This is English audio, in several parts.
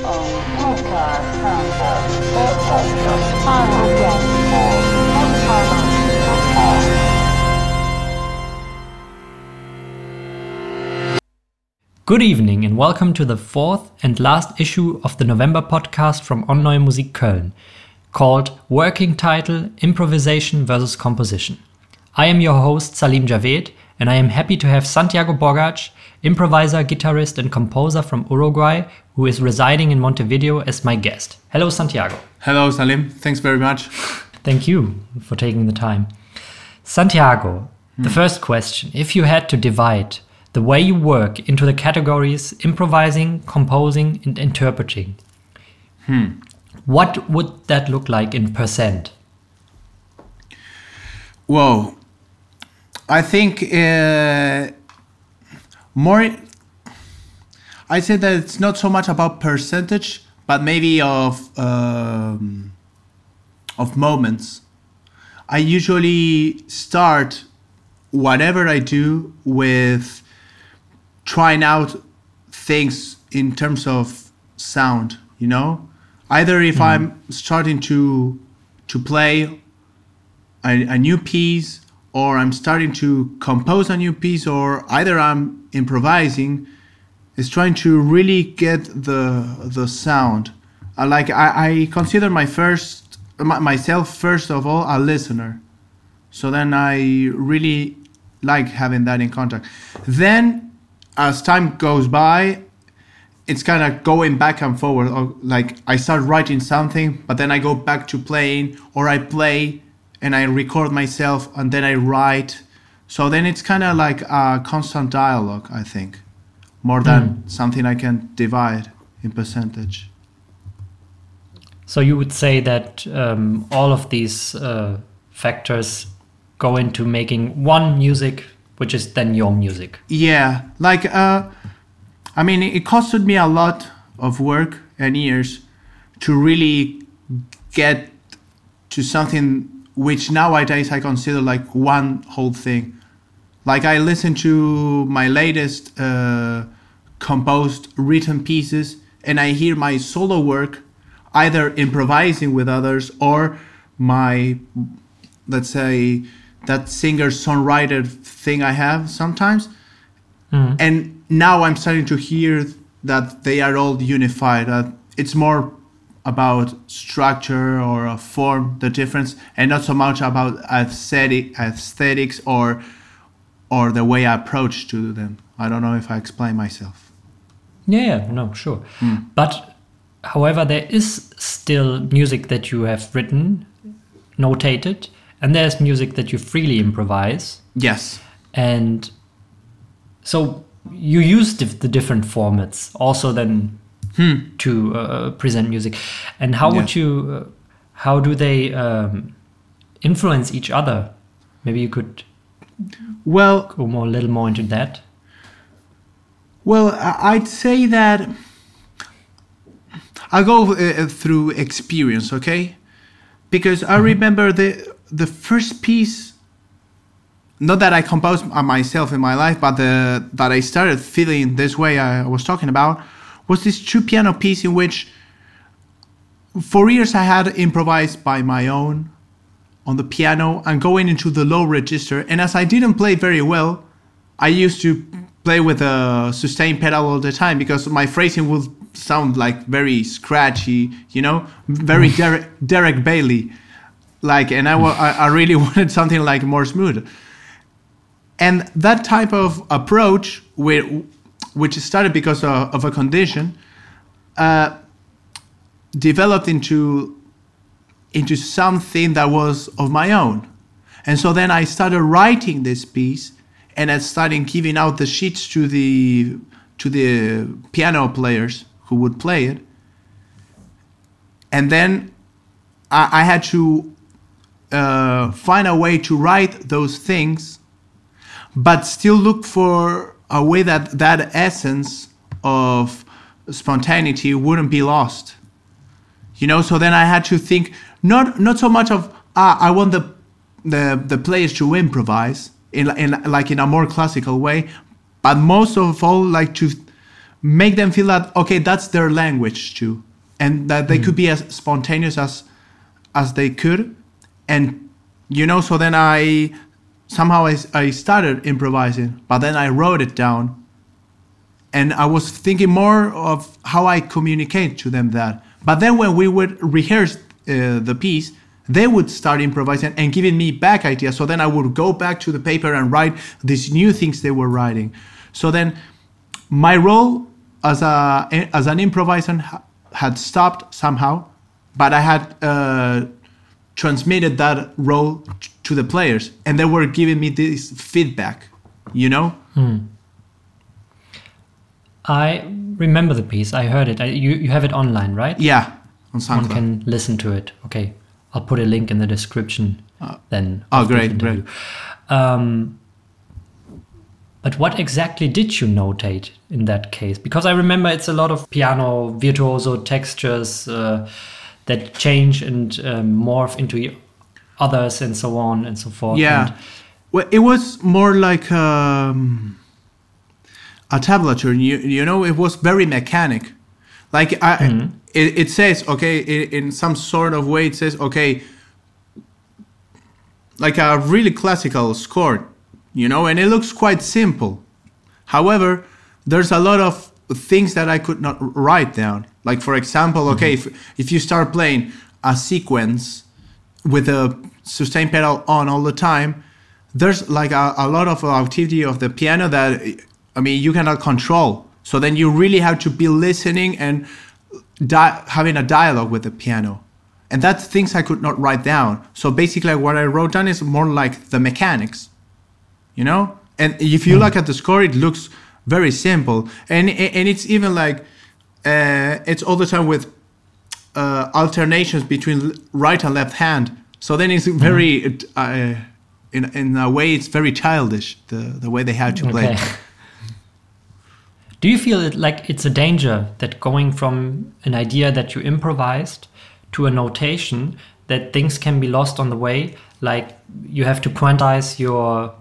Good evening and welcome to the fourth and last issue of the November podcast from On Neue Musik Köln, called Working Title Improvisation versus Composition. I am your host Salim Javed, and I am happy to have Santiago Bogac, improviser, guitarist, and composer from Uruguay, who is residing in Montevideo, as my guest. Hello, Santiago. Hello, Salim. Thanks very much. Thank you for taking the time. Santiago, the Hmm. first question If you had to divide the way you work into the categories improvising, composing, and interpreting, Hmm. what would that look like in percent? Whoa. I think uh, more. I say that it's not so much about percentage, but maybe of um, of moments. I usually start whatever I do with trying out things in terms of sound. You know, either if I'm starting to to play a, a new piece or I'm starting to compose a new piece or either I'm improvising is trying to really get the the sound. I like I, I consider my first my, myself first of all a listener. So then I really like having that in contact. Then as time goes by, it's kind of going back and forward. Or like I start writing something, but then I go back to playing, or I play and I record myself and then I write. So then it's kind of like a constant dialogue, I think, more than something I can divide in percentage. So you would say that um, all of these uh, factors go into making one music, which is then your music. Yeah, like uh, I mean, it costed me a lot of work and years to really get to something which nowadays I consider like one whole thing. Like I listen to my latest uh, composed written pieces, and I hear my solo work, either improvising with others or my, let's say, that singer songwriter thing I have sometimes and now I'm starting to hear that they are all unified. That it's more about structure or a form, the difference, and not so much about aesthetic, aesthetics or or the way I approach to them. I don't know if I explain myself. Yeah, yeah, no, sure. But however, there is still music that you have written, notated, and there's music that you freely improvise. Yes. And so you use the different formats also then to uh, present music. And how would you, uh, how do they um, influence each other? Maybe you could Well, go more a little more into that. Well, I'd say that I'll go uh, through experience, okay? Because I remember the the first piece, not that I composed uh, myself in my life, but the that I started feeling this way I was talking about, was this two piano piece in which, for years I had improvised by my own, on the piano and going into the low register. And as I didn't play very well, I used to play with a sustain pedal all the time because my phrasing would sound like very scratchy, you know, very Derek, Derek Bailey. Like, and I, I, I really wanted something like more smooth. And that type of approach, which started because of, of a condition, uh, developed into into something that was of my own. And so then I started writing this piece and I started giving out the sheets to the to the piano players who would play it. And then I, I had to uh, find a way to write those things, but still look for a way that that essence of spontaneity wouldn't be lost you know so then i had to think not not so much of ah, i want the the the players to improvise in, in like in a more classical way but most of all like to make them feel that okay, that's their language too, and that they could be as spontaneous as as they could, and you know. So then I somehow I, I started improvising, but then I wrote it down, and I was thinking more of how I communicate to them that. But then when we would rehearse uh, the piece, they would start improvising and giving me back ideas. So then I would go back to the paper and write these new things they were writing. So then my role as a as an improviser had stopped somehow, but I had uh, transmitted that role to the players, and they were giving me this feedback. You know? I remember the piece. I heard it. I, you you have it online, right? Yeah, on One can listen to it. Okay, I'll put a link in the description. then. oh, this great. Um, but what exactly did you notate in that case? Because I remember it's a lot of piano virtuoso textures uh, that change and um, morph into others and so on and so forth. Yeah. And Well, it was more like um, a tablature. You, you know, it was very mechanic. Like I, mm-hmm. it, it says, okay, in, in some sort of way, it says, okay, like a really classical score, you know, and it looks quite simple. However, there's a lot of things that I could not write down. Like, for example, okay, mm-hmm. if, if you start playing a sequence with a sustain pedal on all the time, there's like a, a lot of activity of the piano that, I mean, you cannot control. So then you really have to be listening and di- having a dialogue with the piano. And that's things I could not write down. So basically, what I wrote down is more like the mechanics, you know. And if you look at the score, it looks very simple, and and it's even like uh, it's all the time with uh, alternations between right and left hand. So then it's very, uh, in in a way, it's very childish the the way they have to play. Do you feel it like it's a danger that going from an idea that you improvised to a notation that things can be lost on the way? Like you have to quantize your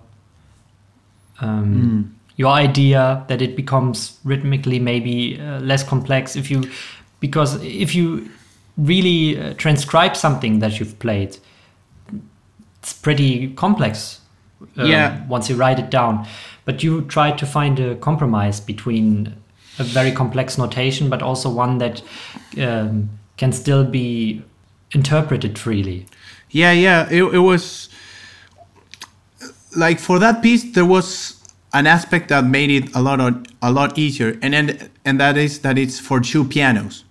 um, your idea that it becomes rhythmically maybe uh, less complex if you because if you really uh, transcribe something that you've played, it's pretty complex um, Yeah. once you write it down. But you try to find a compromise between a very complex notation, but also one that um, can still be interpreted freely. Yeah, yeah. It, it was like for that piece, there was an aspect that made it a lot of, a lot easier, and and and that is that it's for two pianos.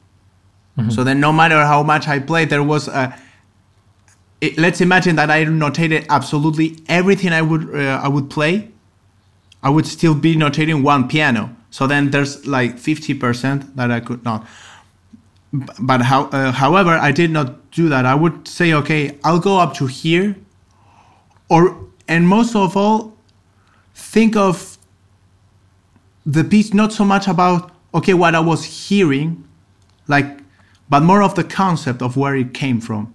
So then, no matter how much I played, there was a. It, let's imagine that I notated absolutely everything I would uh, I would play. I would still be notating one piano. So then there's like fifty percent that I could not but how, uh, however, I did not do that. I would say, okay, I'll go up to here, or and most of all, think of the piece not so much about okay what I was hearing, like, but more of the concept of where it came from.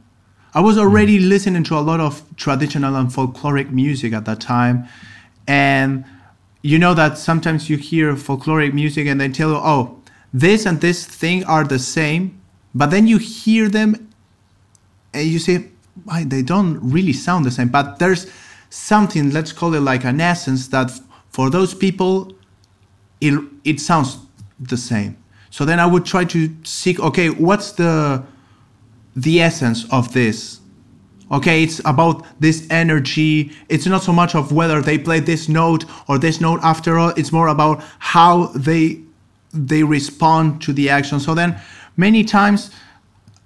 I was already listening to a lot of traditional and folkloric music at that time, and you know that sometimes you hear folkloric music and they tell you, oh, this and this thing are the same, but then you hear them and you say, why they don't really sound the same. But there's something, let's call it like an essence that for those people, it, it sounds the same. So then I would try to seek, okay, what's the the essence of this? Okay, it's about this energy. It's not so much of whether they play this note or this note after all. It's more about how they they respond to the action. So then many times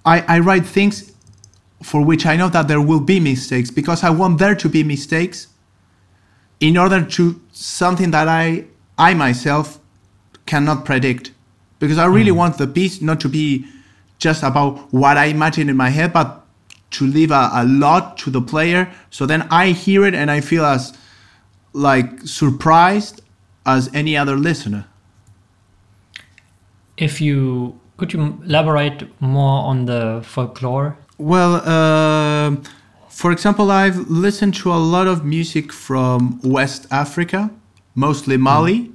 I, I write things for which I know that there will be mistakes because I want there to be mistakes in order to something that I I myself cannot predict. Because I really hmm. want the piece not to be just about what I imagine in my head, but to leave a, a lot to the player. So then I hear it and I feel as like surprised as any other listener. If you could you elaborate more on the folklore? Well, uh, for example, I've listened to a lot of music from West Africa, mostly Mali.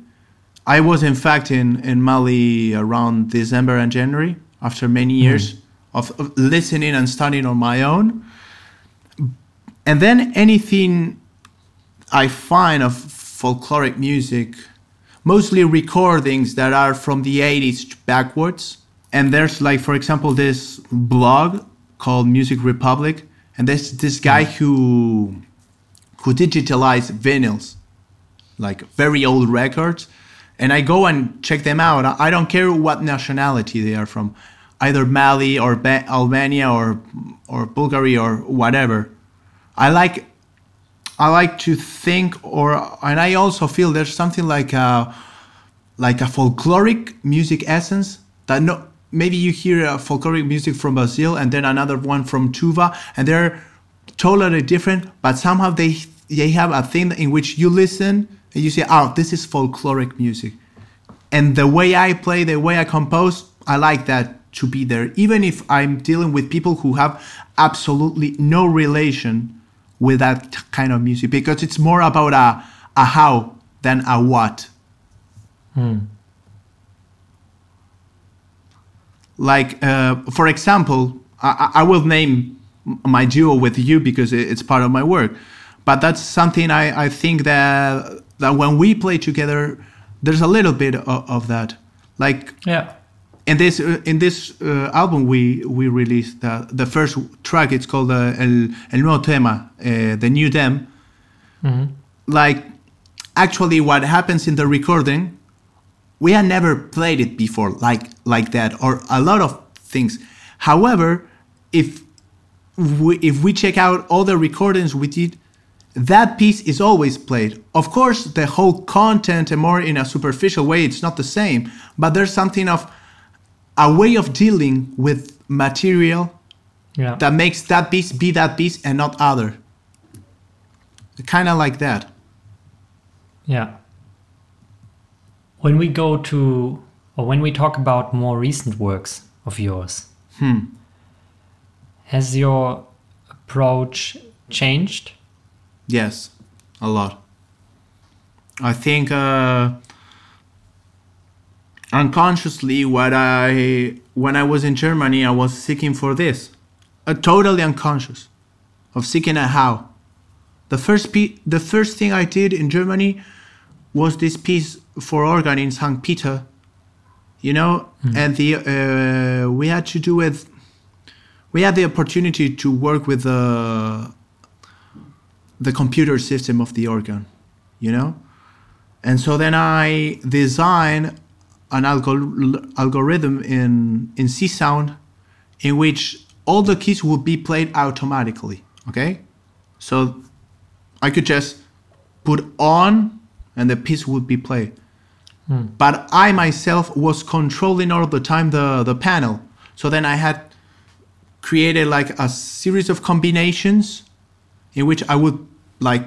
I was in fact in, in Mali around December and January after many years of, listening and studying on my own. And then anything I find of folkloric music, mostly recordings that are from the 80s backwards. And there's like, for example, this blog called Music Republic, and there's this guy who who digitalized vinyls, like very old records. And I go and check them out. I don't care what nationality they are from, either Mali or ba- Albania or or Bulgaria or whatever. I like I like to think, or and I also feel there's something like a like a folkloric music essence that no maybe you hear a folkloric music from Brazil and then another one from Tuva, and they're totally different, but somehow they they have a thing in which you listen and you say, "Oh, this is folkloric music," and the way I play, the way I compose, I like that to be there, even if I'm dealing with people who have absolutely no relation with that kind of music because it's more about a, a how than a what. Like, uh, for example, I, I will name my duo with you because it's part of my work. But that's something I, I think that that when we play together, there's a little bit of, of that. Like Yeah. In this uh, in this uh, album we we released the, the first track. It's called uh, el, el nuevo tema uh, the new dem like actually what happens in the recording we had never played it before like like that or a lot of things. However if we, if we check out all the recordings we did that piece is always played. Of course the whole content and more in a superficial way it's not the same but there's something of a way of dealing with material Yeah. that makes that piece be that piece and not other. Kind of like that. Yeah. When we go to, or when we talk about more recent works of yours, has your approach changed? Yes, a lot. I think uh, unconsciously, what I when I was in Germany, I was seeking for this, uh, totally unconscious, of seeking a how. The first pe- the first thing I did in Germany was this piece for organ in St. Peter, you know, and the uh, we had to do with we had the opportunity to work with the the computer system of the organ, you know? And so then I designed an algor- algorithm in, in Csound in which all the keys would be played automatically, okay? So I could just put on and the piece would be played. But I myself was controlling all the time the, the panel. So then I had created like a series of combinations in which I would like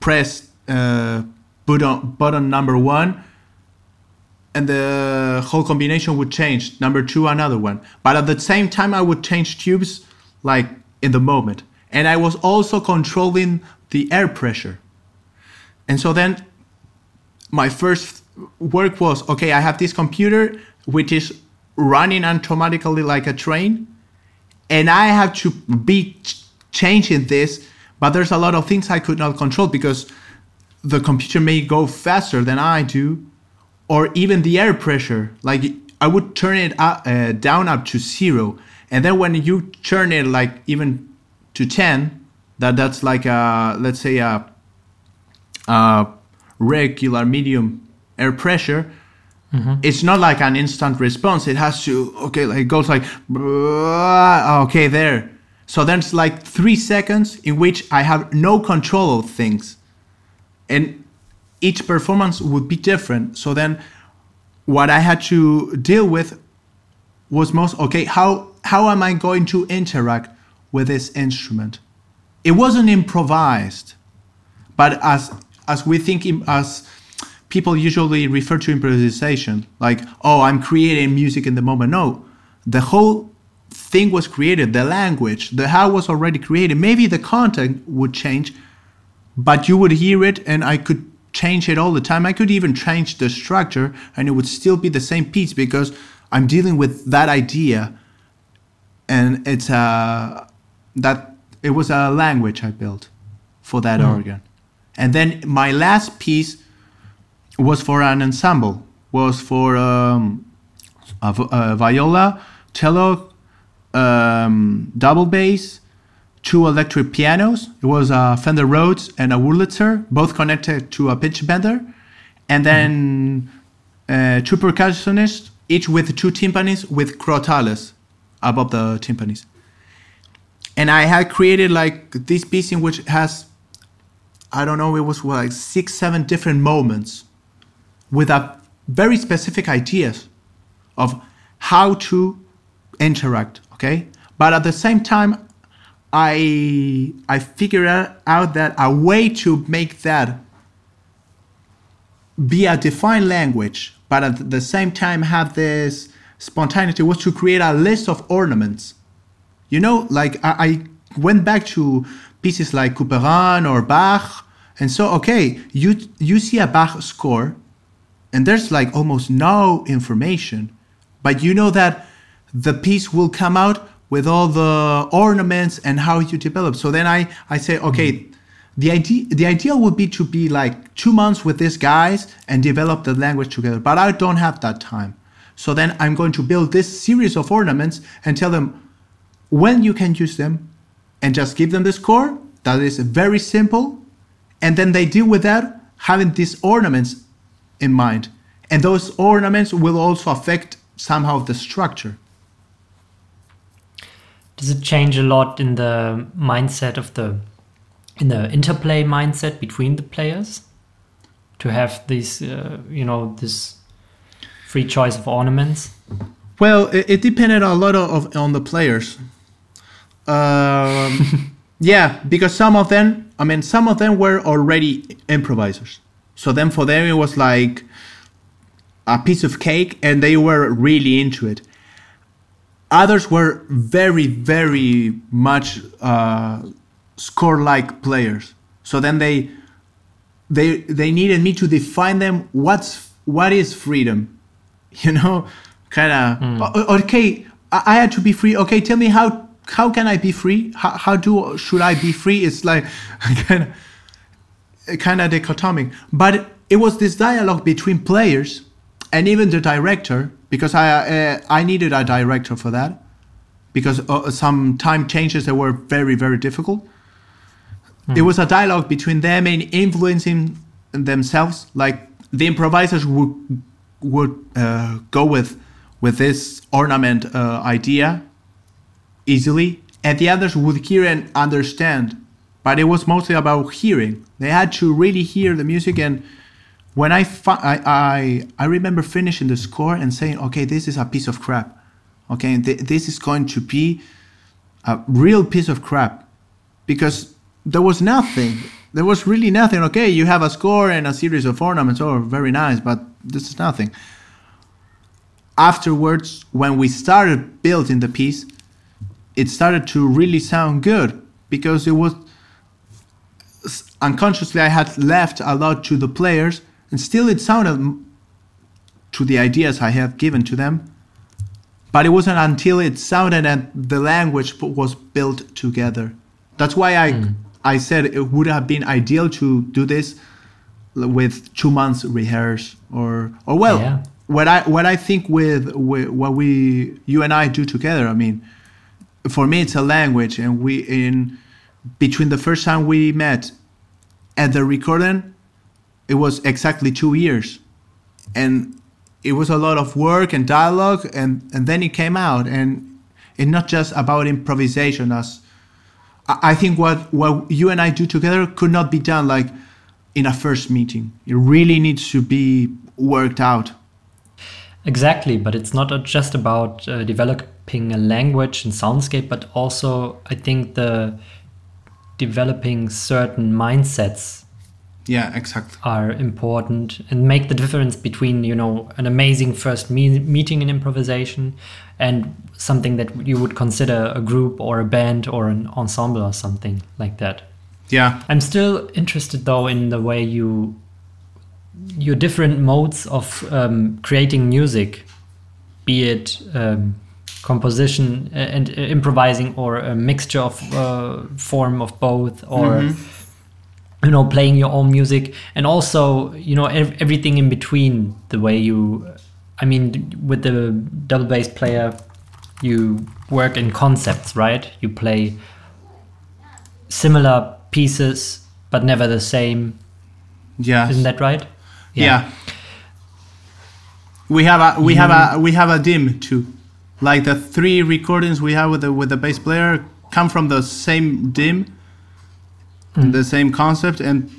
press uh, button button number one, and the whole combination would change. Number two, another one. But at the same time, I would change tubes like in the moment, and I was also controlling the air pressure. And so then, my first work was okay. I have this computer which is running automatically like a train, and I have to be ch- changing this, but there's a lot of things I could not control because the computer may go faster than I do, or even the air pressure. Like I would turn it up, uh, down up to zero, and then when you turn it like even to ten, that that's like a let's say a, a regular medium air pressure it's not like an instant response. It has to okay, like it goes like okay there. So there's like three seconds in which I have no control of things, and each performance would be different. So then, what I had to deal with was most okay. How how am I going to interact with this instrument? It wasn't improvised, but as as we think as people usually refer to improvisation like oh i'm creating music in the moment no the whole thing was created the language the how was already created maybe the content would change but you would hear it and i could change it all the time. I could even change the structure and it would still be the same piece because I'm dealing with that idea and it's a that it was a language I built for that Mm. organ. And then my last piece was for an ensemble, was for um, a, a viola, cello, um, double bass, two electric pianos. It was a Fender Rhodes and a Wurlitzer, both connected to a pitch bender, and then uh, two percussionists, each with two timpanis with crotales above the timpanis. And I had created like this piece in which has, I don't know, it was like six, seven different moments with a very specific ideas of how to interact okay but at the same time i i figured out that a way to make that be a defined language but at the same time have this spontaneity was to create a list of ornaments. You know like i, I went back to pieces like couperin or bach and so okay you you see a bach score and there's like almost no information but you know that the piece will come out with all the ornaments and how you develop. So then i i say mm-hmm. okay the idea the ideal would be to be like two months with these guys and develop the language together but i don't have that time. So then i'm going to build this series of ornaments and tell them when you can use them and just give them the score. That is very simple. And then they deal with that having these ornaments in mind. And those ornaments will also affect somehow the structure Does it change a lot in the mindset of the in the interplay mindset between the players? To have this uh, you know this free choice of ornaments? well it, it depended a lot of on the players. Um, yeah because some of them i mean some of them were already improvisers. So then for them it was like a piece of cake and they were really into it others were very very much uh, score like players. So then they they they needed me to define them what's what is freedom? You know kind of okay I, I had to be free. Okay tell me how how can i be free? How, how do should i be free? It's like kind of kind of dichotomic. But it was this dialogue between players and even the director because i uh, i needed a director for that. Because uh, some time changes that were very very difficult. It was a dialogue between them and influencing themselves. Like the improvisers would would uh, go with with this ornament uh, idea easily. And the others would hear and understand. But it was mostly about hearing. They had to really hear the music and when I, fi- I I I remember finishing the score and saying okay this is a piece of crap. Okay th- this is going to be a real piece of crap. Because there was nothing. There was really nothing. Okay you have a score and a series of ornaments. Oh very nice but this is nothing. Afterwards when we started building the piece it started to really sound good because it was unconsciously i had left a lot to the players and still it sounded to the ideas i have given to them. But it wasn't until it sounded and the language was built together. That's why i hmm. i said it would have been ideal to do this with two months rehearse or or well Yeah. what i what i think with, with what we you and i do together i mean for me it's a language. And we in between the first time we met at the recording it was exactly two years and it was a lot of work and dialogue and and then it came out and it's not just about improvisation as I think what what you and I do together could not be done like in a first meeting. It really needs to be worked out. Exactly, but it's not just about uh, developing a language and soundscape, but also I think the developing certain mindsets Yeah, exactly. are important and make the difference between you know an amazing first me- meeting in improvisation and something that you would consider a group or a band or an ensemble or something like that. Yeah. I'm still interested though in the way you your different modes of um, creating music, be it um, composition and uh, improvising or a mixture of uh, form of both or Mm-hmm. You know playing your own music and also you know ev- everything in between the way you i mean with the double bass player you work in concepts right you play similar pieces but never the same Yeah. isn't that right Yeah. We have a we have a mm-hmm. we have a dim too. Like the three recordings we have with the with the bass player come from the same dim, the same concept, and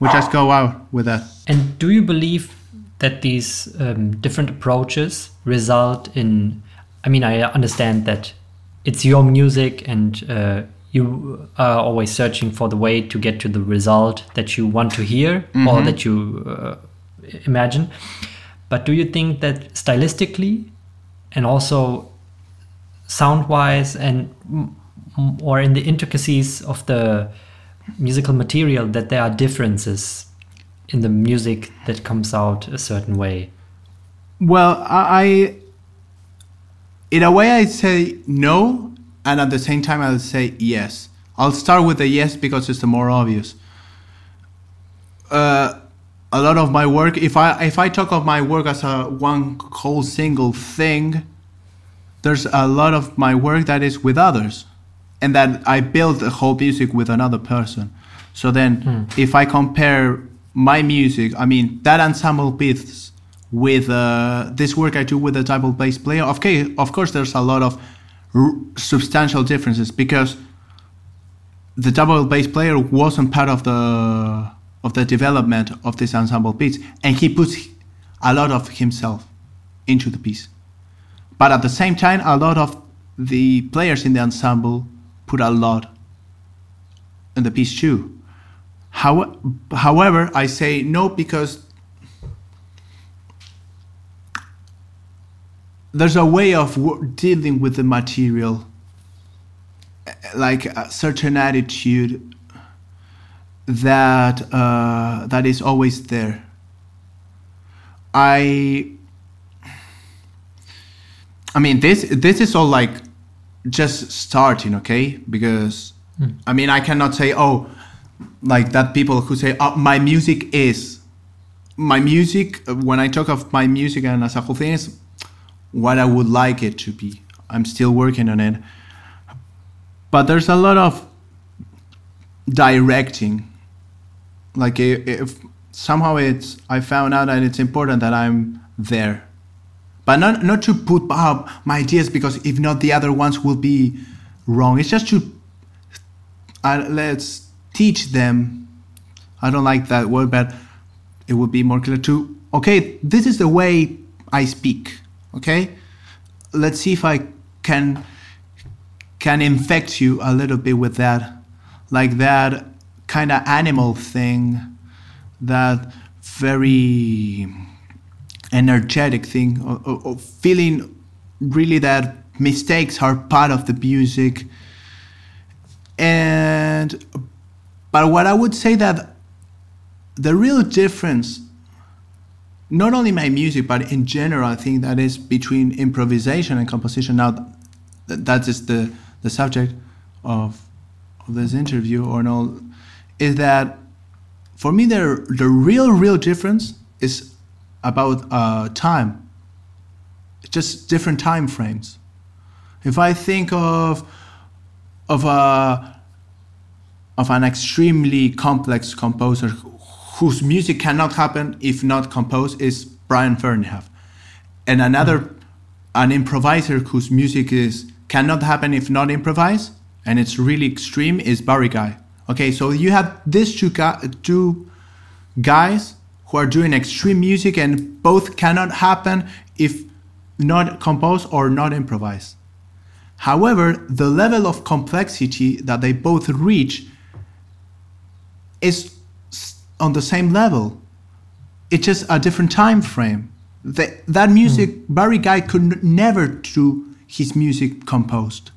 we just go out with that. And do you believe that these um, different approaches result in? I mean, I understand that it's your music and uh, you are always searching for the way to get to the result that you want to hear or that you uh, imagine. But do you think that stylistically and also sound wise and or in the intricacies of the musical material that there are differences in the music that comes out a certain way Well, I, in a way I say no, and at the same time I'll say yes. I'll start with the yes because it's the more obvious. Uh, a lot of my work, if I if I talk of my work as a one whole single thing, there's a lot of my work that is with others, and that I build the whole music with another person. So then, if I compare my music, I mean that ensemble piece with uh, this work I do with the double bass player. Okay, of course, there's a lot of r- substantial differences because the double bass player wasn't part of the of the development of this ensemble piece, and he puts a lot of himself into the piece. But at the same time, a lot of the players in the ensemble put a lot in the piece too. How, however, I say no because there's a way of dealing with the material, like a certain attitude that uh, that is always there. I I mean this this is all like just starting, okay? Because hmm. I mean I cannot say oh like that people who say oh, my music is my music when I talk of my music and as a whole thing is what I would like it to be. I'm still working on it. But there's a lot of directing. Like if somehow it's I found out that it's important that I'm there. But not not to put up my ideas because if not the other ones will be wrong. It's just to uh, let's teach them. I don't like that word, but it would be more clear to okay, this is the way I speak. Okay? Let's see if I can can infect you a little bit with that like that kind of animal thing that very energetic thing of, of- feeling really that mistakes are part of the music. And but what i would say that the real difference not only my music but in general i think that is between improvisation and composition. Now th- that is the the subject of of this interview or no is that for me the the real real difference is about uh, time just different time frames if i think of of a of an extremely complex composer whose music cannot happen if not composed is Brian Ferneyhough. And another an improviser whose music is cannot happen if not improvised and it's really extreme is Barry Guy. Okay, so you have these two two guys who are doing extreme music and both cannot happen if not composed or not improvised. However, the level of complexity that they both reach is on the same level. It's just a different time frame. The, that music, hmm. Barry Guy could never do his music composed.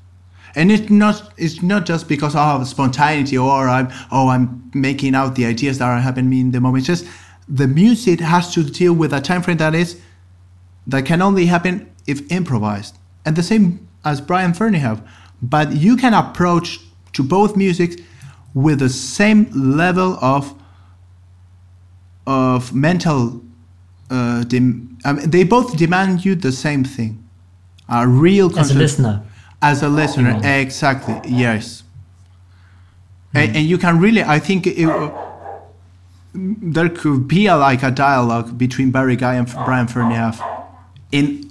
And it's not it's not just because of spontaneity or I'm oh I'm making out the ideas that are happening in the moment. It's just the music has to deal with a time frame that is that can only happen if improvised, and the same as Brian Ferneyhough. But you can approach to both music with the same level of of mental. Uh, dem- I mean, they both demand you the same thing, a real As a listener. as a listener Mm. exactly yes and, and you can really i think it, there could be a, like a dialogue between barry guy and brian ferneyhough in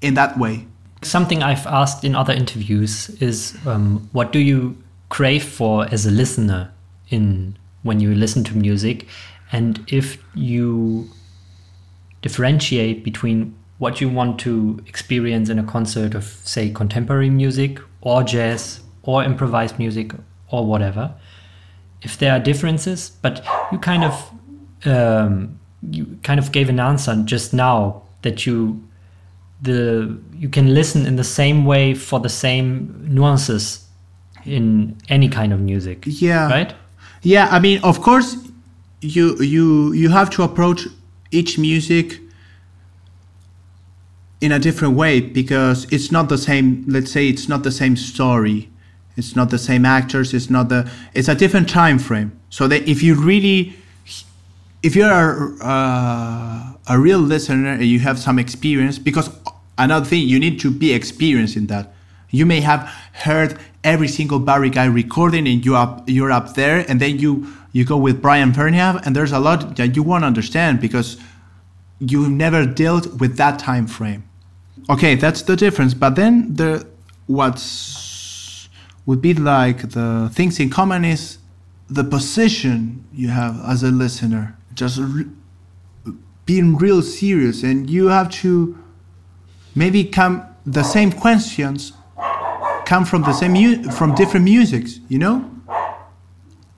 in that way. Something I've asked in other interviews is um, what do you crave for as a listener in when you listen to music, and if you differentiate between what you want to experience in a concert of, say, contemporary music or jazz or improvised music or whatever, if there are differences, but you kind of um, you kind of gave an answer just now that you the you can listen in the same way for the same nuances in any kind of music. Yeah. Right? yeah i mean of course you you you have to approach each music in a different way because it's not the same let's say it's not the same story it's not the same actors it's not the it's a different time frame. So that if you really if you're a, uh, a real listener and you have some experience because another thing you need to be experienced in that. You may have heard every single Barry guy recording and you up you're up there and then you you go with Brian Ferneyhough and there's a lot that you won't understand because you've never dealt with that time frame. Okay that's the difference but then the what's would be like the things in common is the position you have as a listener just re- being real serious. And you have to maybe come the same questions come from the same mu- from different musics you know?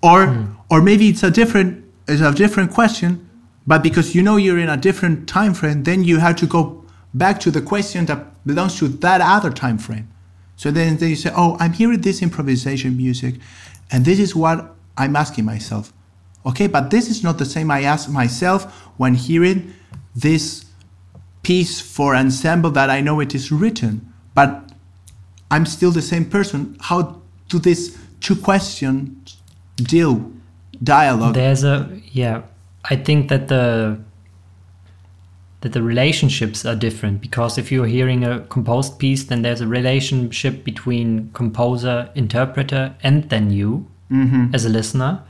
Or hmm. or maybe it's a different it's a different question but because you know you're in a different time frame then you have to go back to the question that belongs to that other time frame so then they say oh i'm hearing this improvisation music and this is what i'm asking myself okay but this is not the same i ask myself when hearing this piece for ensemble that i know it is written but i'm still the same person how do these two questions deal dialogue There's a yeah. I think that the that the relationships are different because if you're hearing a composed piece, then there's a relationship between composer, interpreter, and then you mm-hmm. as a listener,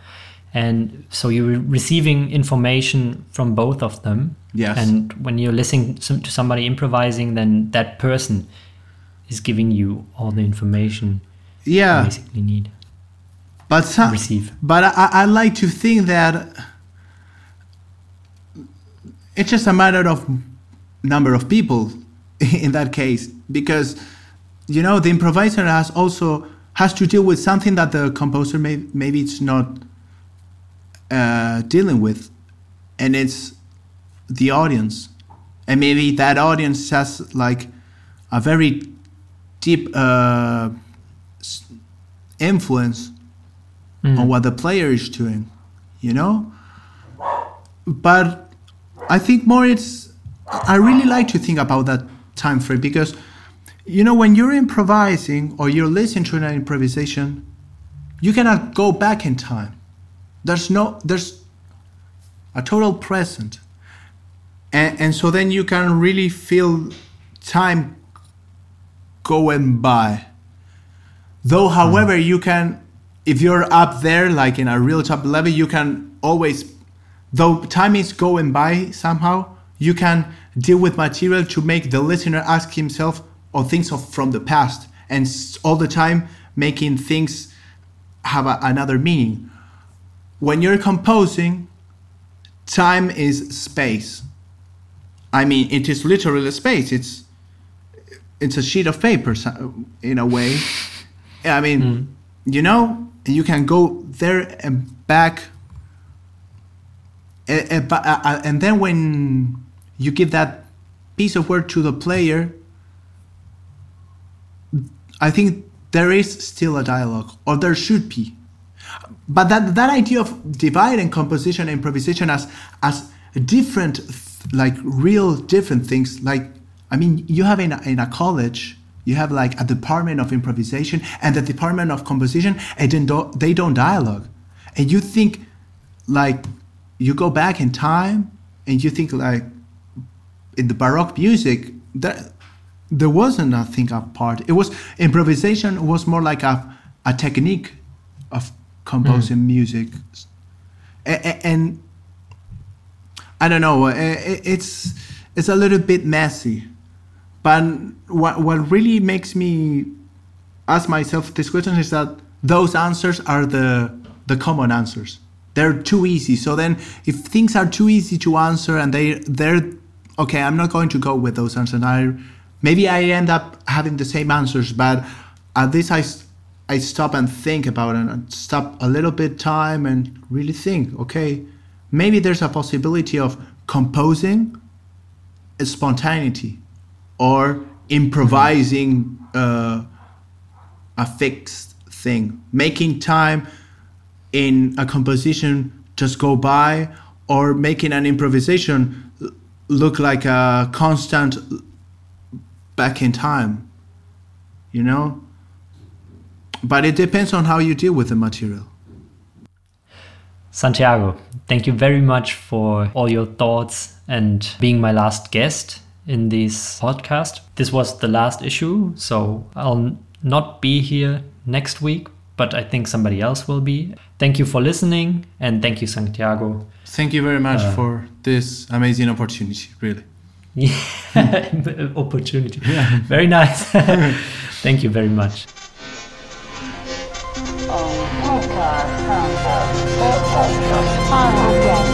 and so you're receiving information from both of them. Yes. And when you're listening to somebody improvising, then that person is giving you all the information you yeah basically need. but some, receive. but I, I like to think that it's just a matter of number of people in that case because you know the improviser has also has to deal with something that the composer may maybe it's not uh, dealing with and it's the audience and maybe that audience has like a very deep uh, influence on what the player is doing, you know? But I think more it's I really like to think about that time frame because you know when you're improvising or you're listening to an improvisation, you cannot go back in time. There's no there's a total present. And and so then you can really feel time going by. Though, mm-hmm. however, you can, if you're up there, like in a real top level, you can always, though time is going by somehow, you can deal with material to make the listener ask himself or things of from the past, and all the time making things have a, another meaning. When you're composing, time is space. I mean, it is literally space. It's it's a sheet of paper in a way. I mean, hmm. you know, you can go there and back. Eh, eh, uh, uh, And then when you give that piece of work to the player, I think there is still a dialogue, or there should be. but that that idea of dividing composition and improvisation as as different like real different things like i mean you have in a, in a college you have like a department of improvisation and the department of composition and then do, they don't dialogue and you think like you go back in time and you think like in the baroque music that there wasn't a think a part. It was improvisation was more like a, a technique of composing mm. music. And, and, i don't know it's it's a little bit messy. But what, what really makes me ask myself this question is that those answers are the the common answers they're too easy. So then if things are too easy to answer and they they're okay i'm not going to go with those answers. I maybe i end up having the same answers but at least i i stop and think about it and stop a little bit time and really think okay maybe there's a possibility of composing a spontaneity or improvising uh, a fixed thing making time in a composition just go by or making an improvisation look like a constant back in time you know? But it depends on how you deal with the material. Santiago thank you very much for all your thoughts and being my last guest in this podcast. This was the last issue so i'll not be here next week but I think somebody else will be. Thank you for listening and thank you, Santiago. Thank you very much uh, for this amazing opportunity, really. Yeah, opportunity. Yeah. Very nice. thank you very much. Oh,